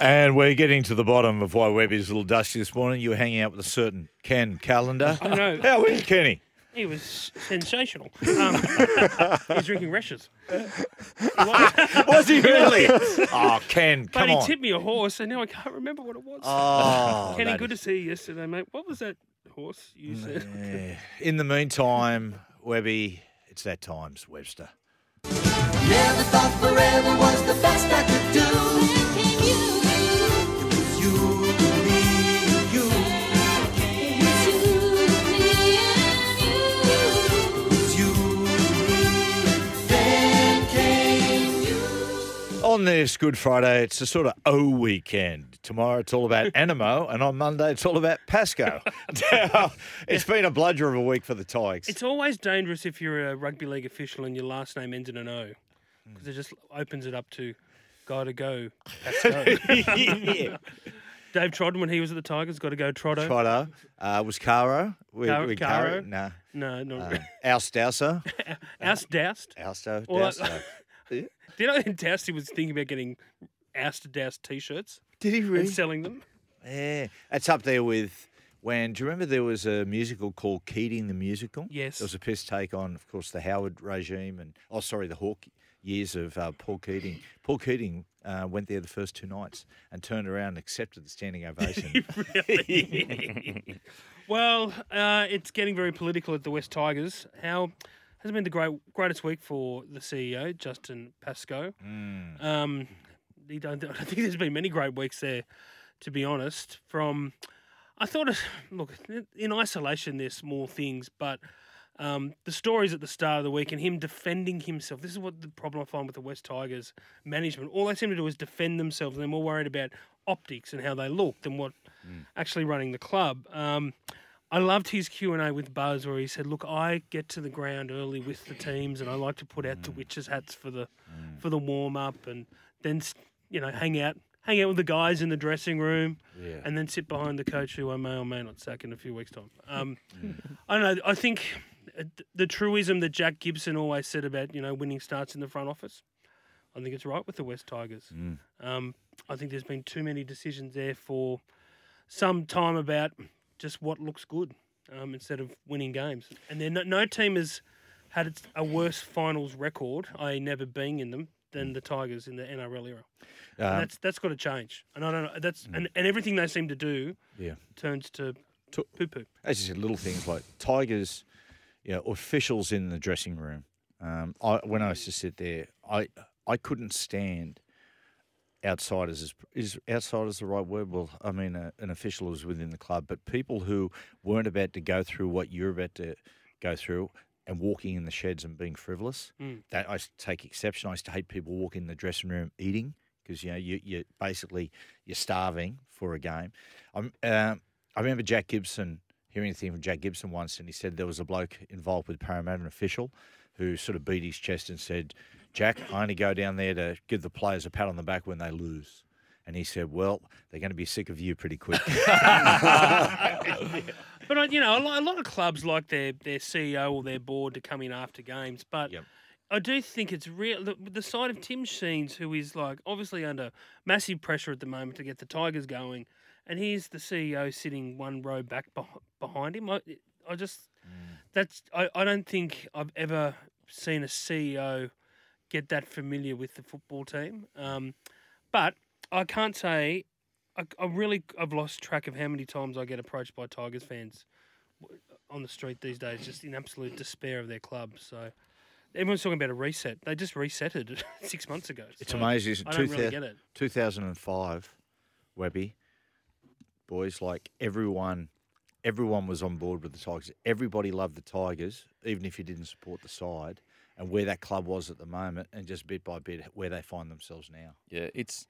And we're getting to the bottom of why Webby's a little dusty this morning. You were hanging out with a certain Ken Callander. I know. How are you, Kenny? He was sensational. Um, he's drinking rashes. Was he really? oh, Ken, come But he on. tipped me a horse, and now I can't remember what it was. Oh, Kenny, that good to see you yesterday, mate. What was that horse you said? Yeah. In the meantime, Webby, it's that times, Webster. Never thought forever was the best I could do. On this Good Friday, it's a sort of O weekend. Tomorrow it's all about Animo, and on Monday it's all about Pasco. It's been a bludger of a week for the Tigers. It's always dangerous if you're a rugby league official and your last name ends in an O, because it just opens it up to got to go. Pasco. yeah. Dave Trodden, when he was at the Tigers, got to go Trotto. Trotter uh, was Caro. With, Car- with Caro? Nah. No, not Uh, really. Oust Dowser. Oust Doused. Ousto. Well, Dowser. Did you know Dousty was thinking about getting Oust Doused t-shirts Did he really? and selling them? Yeah. It's up there with when, do you remember there was a musical called Keating the Musical? Yes. There was a piss take on, of course, the Howard regime and, oh, sorry, the Hawke years of uh, Paul Keating. Paul Keating uh, went there the first two nights and turned around and accepted the standing ovation. Well, uh, it's getting very political at the West Tigers. How has it been the great greatest week for the CEO, Justin Pascoe? Mm. Um, he don't, I don't think there's been many great weeks there, to be honest. From I thought, look, in isolation, there's small things, but um, the stories at the start of the week and him defending himself. This is what the problem I find with the West Tigers management. All they seem to do is defend themselves. and They're more worried about optics and how they look than what actually running the club. Um, I loved his Q and A with Buzz, where he said, "Look, I get to the ground early with the teams, and I like to put out the witches' hats for the for the warm up, and then you know hang out." Hang out with the guys in the dressing room, Yeah. and then sit behind the coach who I may or may not sack in a few weeks' time. Um, I don't know. I think th- the truism that Jack Gibson always said about you know winning starts in the front office. I think it's right with the West Tigers. Um, I think there's been too many decisions there for some time about just what looks good um, instead of winning games. And then no, no team has had a worse finals record, i.e., never being in them, than the Tigers in the NRL era. Um, that's that's got to change. And I don't know. That's and, and everything they seem to do yeah. turns to To- poo poo. as you said, little things like Tigers, you know, officials in the dressing room. Um, I, when I used to sit there, I I couldn't stand outsiders. Is, is outsiders the right word? Well, I mean, a, an official is within the club, but people who weren't about to go through what you're about to go through and walking in the sheds and being frivolous. Mm. That I used to take exception. I used to hate people walking in the dressing room eating because you know you you basically you're starving for a game. I'm, um, I remember Jack Gibson hearing a thing from Jack Gibson once, and he said there was a bloke involved with Parramatta, an official, who sort of beat his chest and said, "Jack, I only go down there to give the players a pat on the back when they lose." And he said, "Well, they're going to be sick of you pretty quick." But uh, you know, a lot, a lot of clubs like their their CEO or their board to come in after games. But Yep. I do think it's real. The, the side of Tim Sheens, who is like obviously under massive pressure at the moment to get the Tigers going, and here's the CEO sitting one row back behind him. I, I just that's I, I don't think I've ever seen a CEO get that familiar with the football team. Um, but I can't say I, I really I've lost track of how many times I get approached by Tigers fans on the street these days, just in absolute despair of their club. So everyone's talking about a reset. They just resetted it six months ago. It's So amazing. isn't? I don't 2000 really get it. 2005, Webby, boys, like everyone, everyone was on board with the Tigers. Everybody loved the Tigers, even if you didn't support the side, and where that club was at the moment, and just bit by bit where they find themselves now. Yeah, it's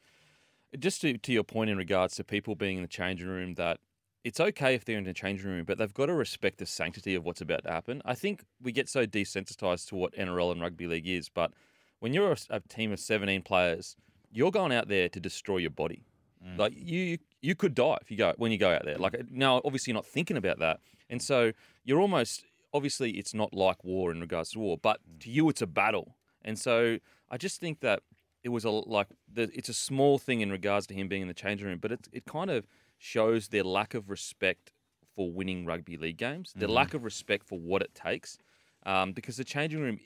just to, to your point in regards to people being in the changing room, that it's okay if they're in the changing room, but they've got to respect the sanctity of what's about to happen. I think we get so desensitized to what NRL and rugby league is, but when you're a, a team of 17 players, you're going out there to destroy your body. Mm. Like you, you could die if you go when you go out there. Like now, obviously, you're not thinking about that, and so you're almost obviously it's not like war in regards to war, but mm. to you it's a battle, and so I just think that it was a like the, it's a small thing in regards to him being in the changing room, but it it kind of shows their lack of respect for winning rugby league games, their mm-hmm. lack of respect for what it takes, um, because the changing room.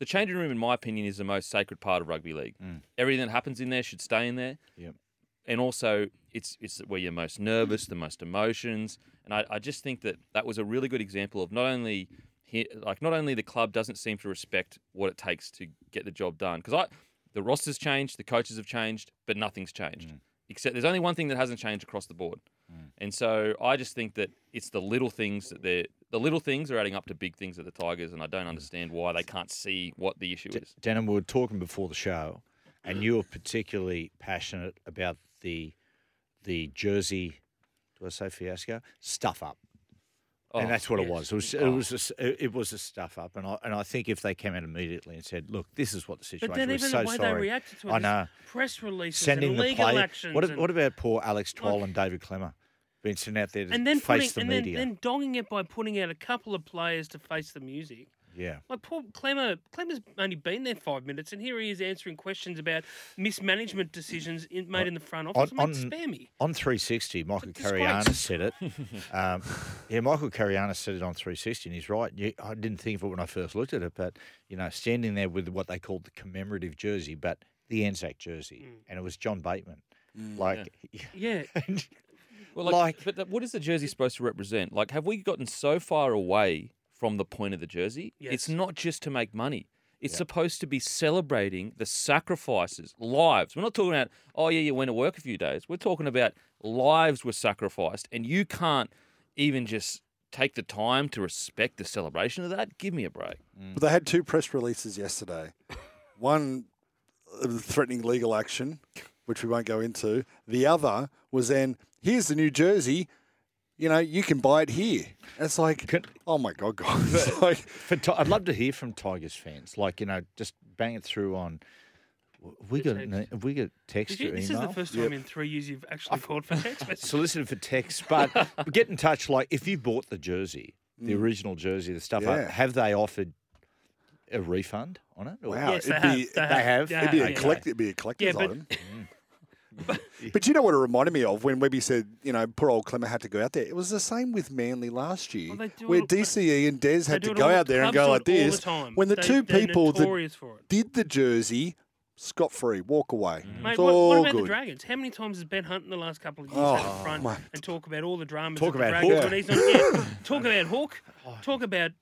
The changing room, in my opinion, is the most sacred part of rugby league. Mm. Everything that happens in there should stay in there Yep. And also it's it's where you're most nervous, the most emotions, and I, I just think that that was a really good example of not only he, like not only the club doesn't seem to respect what it takes to get the job done. Because I the rosters changed, the coaches have changed, but nothing's changed. Mm. Except there's only one thing that hasn't changed across the board, mm. and so I just think that it's the little things that they're the little things are adding up to big things at the Tigers, and I don't mm. understand why they can't see what the issue is. Denim, we were talking before the show, and you were particularly passionate about the the jersey. Do I say fiasco? Stuff up, Oh, and that's what it was. It was it Oh. was a, it was a stuff up, and I and I think if they came out immediately and said, "Look, this is what the situation." But then we're even so the way sorry. they reacted to it, I know. press releases Sending and the play. actions. What, and, what about poor Alex Twal and David Klemmer being sent out there to and then face putting, the and then, media? then dogging it by putting out a couple of players to face the music. Yeah. Like Paul Klemmer, Klemmer's only been there five minutes, and here he is answering questions about mismanagement decisions in, made in the front office. on- Mate, on- spare me. On 360, Michael It's a Carayannis disgrace. said it. Um, yeah, Michael Carayannis said it on 360, and he's right. You, I didn't think of it when I first looked at it, but you know, standing there with what they called the commemorative jersey, but the Anzac jersey, Mm. and it was John Bateman. Like, Yeah, Well, like, Like- but what is the jersey supposed to represent? Like, have we gotten so far away from the point of the jersey? It's not just to make money. It's supposed to be celebrating the sacrifices, lives. We're not talking about, oh yeah, you went to work a few days. We're talking about lives were sacrificed, and you can't even just take the time to respect the celebration of that. Give me a break. But they had two press releases yesterday. One uh, threatening legal action, which we won't go into. The other was then, here's the new jersey. You know, you can buy it here. It's like, Can- oh my God, guys. It's like, for Ti- I'd love to hear from Tigers fans. Like, you know, just bang it through on. Have we got text. an- have we got text Did you, or this is the first time in three years you've actually called for text messages. solicited for text, but get in touch. Like, if you bought the jersey, the original jersey, the stuff, Mm. Yeah. have they offered a refund on it? Or- wow, Yes, it'd they be, have. They they have. have. it'd be, yeah, a yeah. collect, it'd be a collector's but- item. But you know what it reminded me of when Webby said, you know, poor old Klemmer had to go out there. It was the same with Manly last year, Well, where it DCE and Des They had to go out there and go like it all the this. time. When the They- two people that notorious for it. did the jersey, scot free, walk away. Mate, It's what, all what about good. the Dragons? How many times has Ben Hunt in the last couple of years Oh, had up front my- and talk about all the dramas Talk of the about Dragons Hook. when he's not yeah. Talk about Hook. Talk about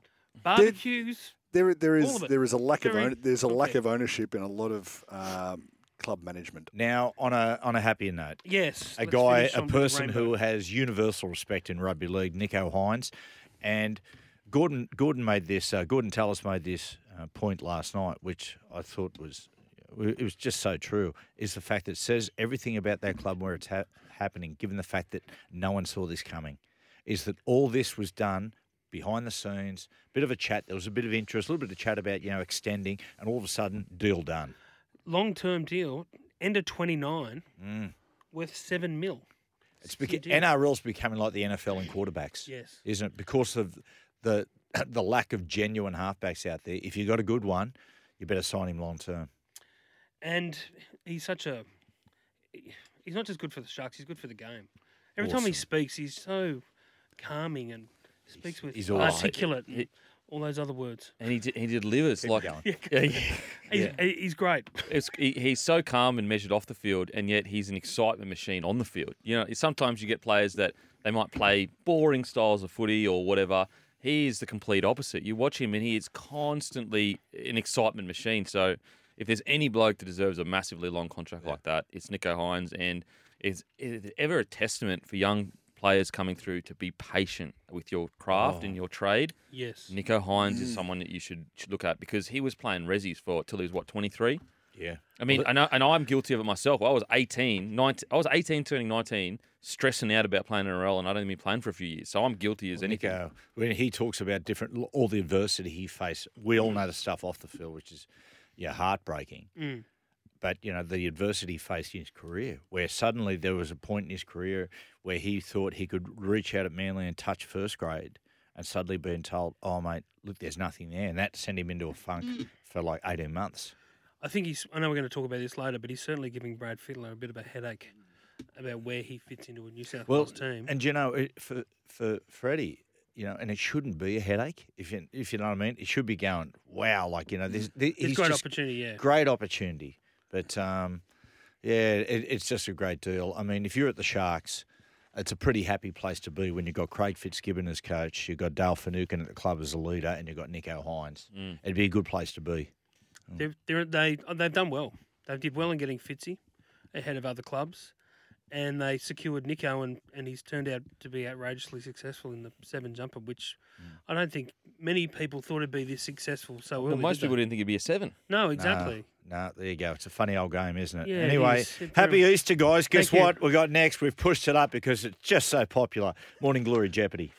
barbecues. There, there All is of it. there is a lack of own, there's a lack of ownership in a lot of um, club management. Now, on a on a happier note, Yes. a guy, a on with the person who has universal respect in rugby league, Nicho Hynes, and Gordon. Gordon made this. Uh, Gordon Tallis made this uh, point last night, which I thought was it was just so true. Is the fact that it says everything about that club where it's ha- happening, given the fact that no one saw this coming, is that all this was done behind the scenes. Bit of a chat. There was a bit of interest, a little bit of chat about you know extending, and all of a sudden, deal done. Long term deal, end of 29, worth seven mil. Mm. It's beca- NRL's becoming like the NFL in quarterbacks. Yes. isn't it? Because of the the lack of genuine halfbacks out there. If you've got a good one, you better sign him long term. And he's such a. He's not just good for the Sharks, he's good for the game. Every time he speaks, he's so calming and speaks with he's awesome. articulate and all those other words. And he, d- he delivers like going. yeah, yeah. He's, he's great. It's, he, he's so calm and measured off the field, and yet he's an excitement machine on the field. You know, sometimes you get players that they might play boring styles of footy or whatever. He is the complete opposite. You watch him, and he is constantly an excitement machine. So, if there's any bloke that deserves a massively long contract like that, it's Nicho Hynes, and it's, it's ever a testament for young players coming through to be patient with your craft and your trade. Yes. Nicho Hynes is someone that you should, should look at because he was playing resis for till he was what 23. Yeah. I mean, and, I, and I'm guilty of it myself. I was 18, 19, I was 18 turning 19, stressing out about playing NRL, and I'd only been playing for a few years. So I'm guilty as anything. Nicho, when he talks about different, all the adversity he faced, we Mm. all know the stuff off the field, which is, yeah, heartbreaking. Mm. But you know the adversity faced in his career, where suddenly there was a point in his career where he thought he could reach out at Manly and touch first grade, and suddenly being told, "Oh mate, look, there's nothing there," and that sent him into a funk Mm. for like eighteen months. I think he's. I know we're going to talk about this later, but he's certainly giving Brad Fittler a bit of a headache about where he fits into a New South Well, Wales team. and you know, for for Freddie, you know, and it shouldn't be a headache if you if you know what I mean. It should be going, wow, like you know, there's, there, It's he's great just opportunity, yeah. great opportunity. But um, yeah, it, it's just a great deal. I mean, if you're at the Sharks, it's a pretty happy place to be when you've got Craig Fitzgibbon as coach, you've got Dale Finucane at the club as a leader, and you've got Nicho Hynes. Mm. It'd be a good place to be. They've, they're, they oh, they've done well. They did well in getting Fitzy ahead of other clubs, and they secured Nicho, and, and he's turned out to be outrageously successful in the seven jumper, which mm. I don't think many people thought it'd be this successful so early. Well, most did people didn't think it'd be a seven. No, exactly. No, no, there you go. It's a funny old game, isn't it? Yeah, anyway. It happy Easter, guys. Guess Thank you. what? We got next. We've pushed it up because it's just so popular. Morning Glory Jeopardy.